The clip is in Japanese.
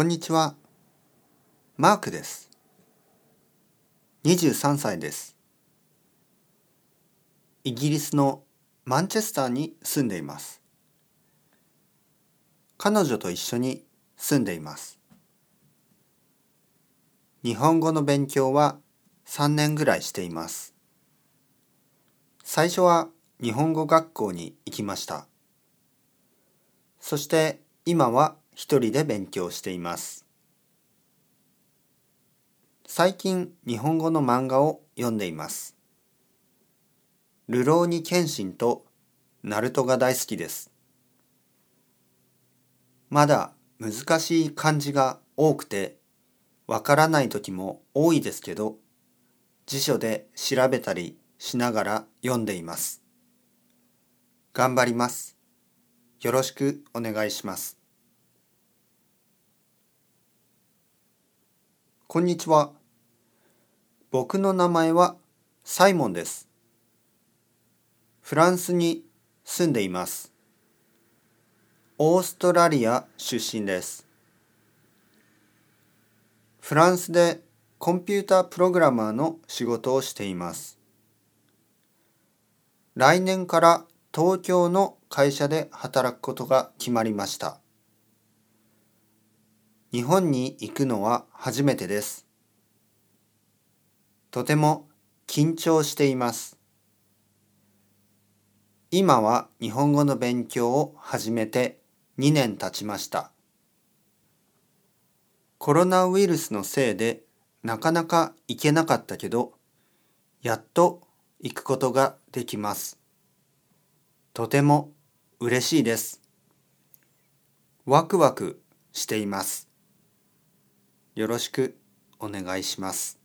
こんにちは。マークです。23歳です。イギリスのマンチェスターに住んでいます。彼女と一緒に住んでいます。日本語の勉強は3年ぐらいしています。最初は日本語学校に行きました。そして今は一人で勉強しています。最近日本語の漫画を読んでいます。ルローニケンシンとナルトが大好きです。まだ難しい漢字が多くてわからない時も多いですけど辞書で調べたりしながら読んでいます。頑張ります。よろしくお願いします。こんにちは。僕の名前はサイモンです。フランスに住んでいます。オーストラリア出身です。フランスでコンピュータープログラマーの仕事をしています。来年から東京の会社で働くことが決まりました。日本に行くのは初めてです。とても緊張しています。今は日本語の勉強を始めて2年経ちました。コロナウイルスのせいでなかなか行けなかったけど、やっと行くことができます。とても嬉しいです。ワクワクしています。よろしくお願いします。